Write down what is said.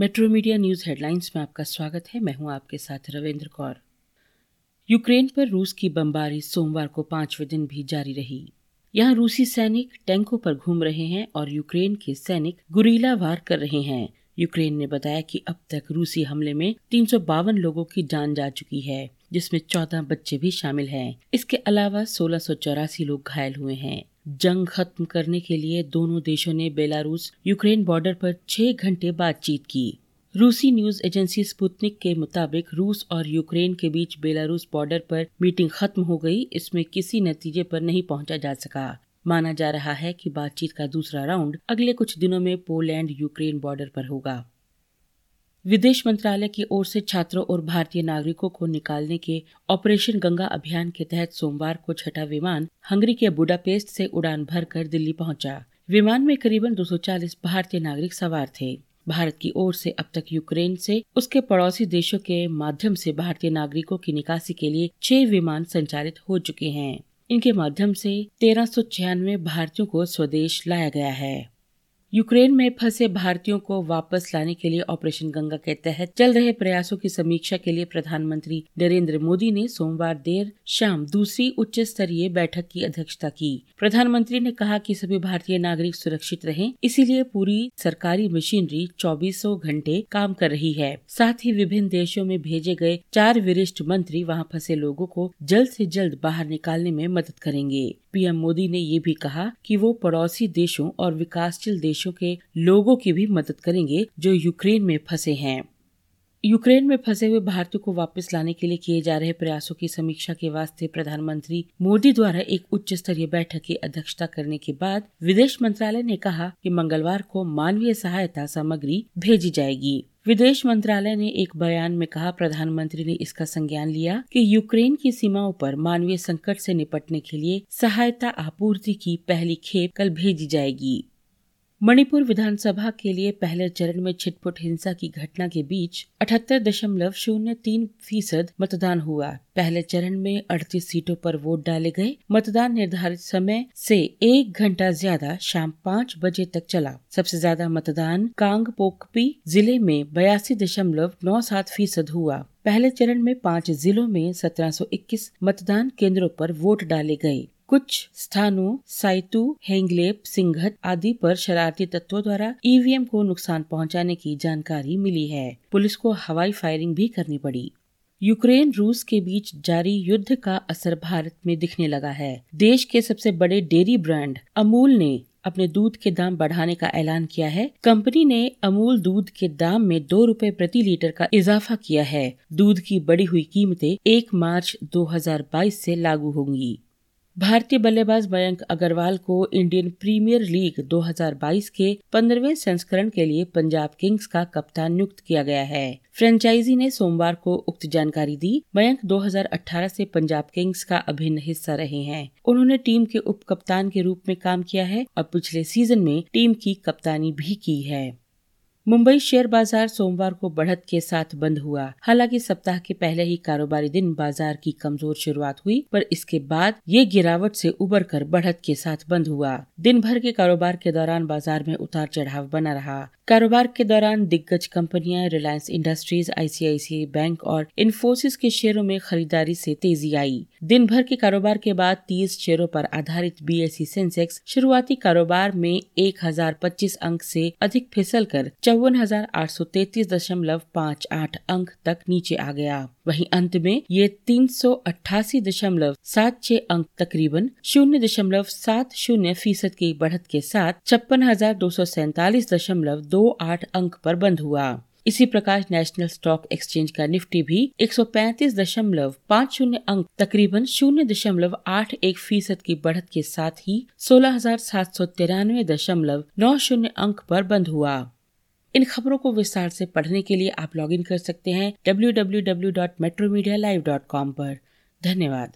Metro media news headlines में आपका स्वागत है। मैं हूँ आपके साथ रविंद्र कौर। यूक्रेन पर रूस की बमबारी सोमवार को पाँचवें दिन भी जारी रही। यहाँ रूसी सैनिक टैंकों पर घूम रहे हैं और यूक्रेन के सैनिक गुरीला वार कर रहे हैं। यूक्रेन ने बताया कि अब तक रूसी हमले में तीन सौ बावन लोगों की जान जा चुकी है, जिसमें चौदह बच्चे भी शामिल हैं। इसके अलावा सोलह लोग घायल हुए हैं। जंग खत्म करने के लिए दोनों देशों ने बेलारूस यूक्रेन बॉर्डर पर छह घंटे बातचीत की। रूसी न्यूज़ एजेंसी स्पुतनिक के मुताबिक रूस और यूक्रेन के बीच बेलारूस बॉर्डर पर मीटिंग खत्म हो गई, इसमें किसी नतीजे पर नहीं पहुँचा जा सका। माना जा रहा है कि बातचीत का दूसरा राउंड अगले कुछ दिनों में पोलैंड यूक्रेन बॉर्डर पर होगा। विदेश मंत्रालय की ओर से छात्रों और भारतीय नागरिकों को निकालने के ऑपरेशन गंगा अभियान के तहत सोमवार को छठा विमान हंगरी के बुडापेस्ट से उड़ान भरकर दिल्ली पहुँचा। विमान में करीबन 240 भारतीय नागरिक सवार थे। भारत की ओर से अब तक यूक्रेन से उसके पड़ोसी देशों के माध्यम से भारतीय नागरिकों की निकासी के लिए छह विमान संचालित हो चुके हैं। इनके माध्यम से तेरह भारतीयों को स्वदेश लाया गया है। यूक्रेन में फंसे भारतीयों को वापस लाने के लिए ऑपरेशन गंगा के तहत चल रहे प्रयासों की समीक्षा के लिए प्रधानमंत्री नरेंद्र मोदी ने सोमवार देर शाम दूसरी उच्च स्तरीय बैठक की अध्यक्षता की। प्रधानमंत्री ने कहा कि सभी भारतीय नागरिक सुरक्षित रहें, इसीलिए पूरी सरकारी मशीनरी चौबीसों घंटे काम कर रही है। साथ ही विभिन्न देशों में भेजे गए चार वरिष्ठ मंत्री वहाँ फंसे लोगों को जल्द ऐसी जल्द बाहर निकालने में मदद करेंगे। पीएम मोदी ने ये भी कहा कि वो पड़ोसी देशों और विकासशील देशों के लोगों की भी मदद करेंगे जो यूक्रेन में फंसे हैं। यूक्रेन में फंसे हुए भारतीयों को वापस लाने के लिए किए जा रहे प्रयासों की समीक्षा के वास्ते प्रधानमंत्री मोदी द्वारा एक उच्च स्तरीय बैठक की अध्यक्षता करने के बाद विदेश मंत्रालय ने कहा कि मंगलवार को मानवीय सहायता सामग्री भेजी जाएगी। विदेश मंत्रालय ने एक बयान में कहा, प्रधानमंत्री ने इसका संज्ञान लिया कि यूक्रेन की सीमाओं पर मानवीय संकट से निपटने के लिए सहायता आपूर्ति की पहली खेप कल भेजी जाएगी। मणिपुर विधानसभा के लिए पहले चरण में छिटपुट हिंसा की घटना के बीच अठहत्तर दशमलव शून्य तीन फ़ीसद मतदान हुआ। पहले चरण में अड़तीस सीटों पर वोट डाले गए। मतदान निर्धारित समय से एक घंटा ज़्यादा शाम पाँच बजे तक चला। सबसे ज़्यादा मतदान कांग पोकपी ज़िले में बयासी दशमलव नौ सात फ़ीसद हुआ। पहले चरण में पाँच जिलों में सत्रह सौ इक्कीस मतदान केंद्रों पर वोट डाले गए। कुछ स्थानों, साइतू, हेंगलेप, सिंघत आदि पर शरारती तत्वों द्वारा ईवीएम को नुकसान पहुँचाने की जानकारी मिली है। पुलिस को हवाई फायरिंग भी करनी पड़ी। यूक्रेन, रूस के बीच जारी युद्ध का असर भारत में दिखने लगा है। देश के सबसे बड़े डेयरी ब्रांड अमूल ने अपने दूध के दाम बढ़ाने का ऐलान किया है। कंपनी ने अमूल दूध के दाम में दो रुपए प्रति लीटर का इजाफा किया है। दूध की बढ़ी हुई कीमतें एक मार्च 2022 से लागू होंगी। भारतीय बल्लेबाज मयंक अग्रवाल को इंडियन प्रीमियर लीग 2022 के पंद्रहवें संस्करण के लिए पंजाब किंग्स का कप्तान नियुक्त किया गया है। फ्रेंचाइजी ने सोमवार को उक्त जानकारी दी। मयंक 2018 से पंजाब किंग्स का अभिन्न हिस्सा रहे हैं। उन्होंने टीम के उप कप्तान के रूप में काम किया है और पिछले सीज़न में टीम की कप्तानी भी की है। मुंबई शेयर बाज़ार सोमवार को बढ़त के साथ बंद हुआ। हालाँकि सप्ताह के पहले ही कारोबारी दिन बाज़ार की कमज़ोर शुरुआत हुई, पर इसके बाद ये गिरावट से उबर कर बढ़त के साथ बंद हुआ। दिन भर के कारोबार के दौरान बाज़ार में उतार चढ़ाव बना रहा। कारोबार के दौरान दिग्गज कंपनियाँ रिलायंस इंडस्ट्रीज़ आईसीआईसीआई बैंक और इन्फोसिस के शेयरों में खरीदारी से तेज़ी आई। दिन भर के कारोबार के बाद 30 शेयरों पर आधारित बीएसई सेंसेक्स शुरुआती कारोबार में 1025 अंक से अधिक फिसल कर चौवन अंक तक नीचे आ गया। वहीं अंत में ये तीन अंक तकरीबन शून्य दशमलव सात शून्य फ़ीसद की बढ़त के साथ छप्पन अंक पर बंद हुआ। इसी प्रकार नेशनल स्टॉक एक्सचेंज का निफ्टी भी एक शून्य अंक, तकरीबन शून्य दशमलव आठ एक फ़ीसद की बढ़त के साथ ही सोलह हज़ार सात सौ तिरानवे दशमलव नौ शून्य अंक पर बंद हुआ। इन खबरों को विस्तार से पढ़ने के लिए आप लॉगिन कर सकते हैं www.metromedia.live.com पर। धन्यवाद।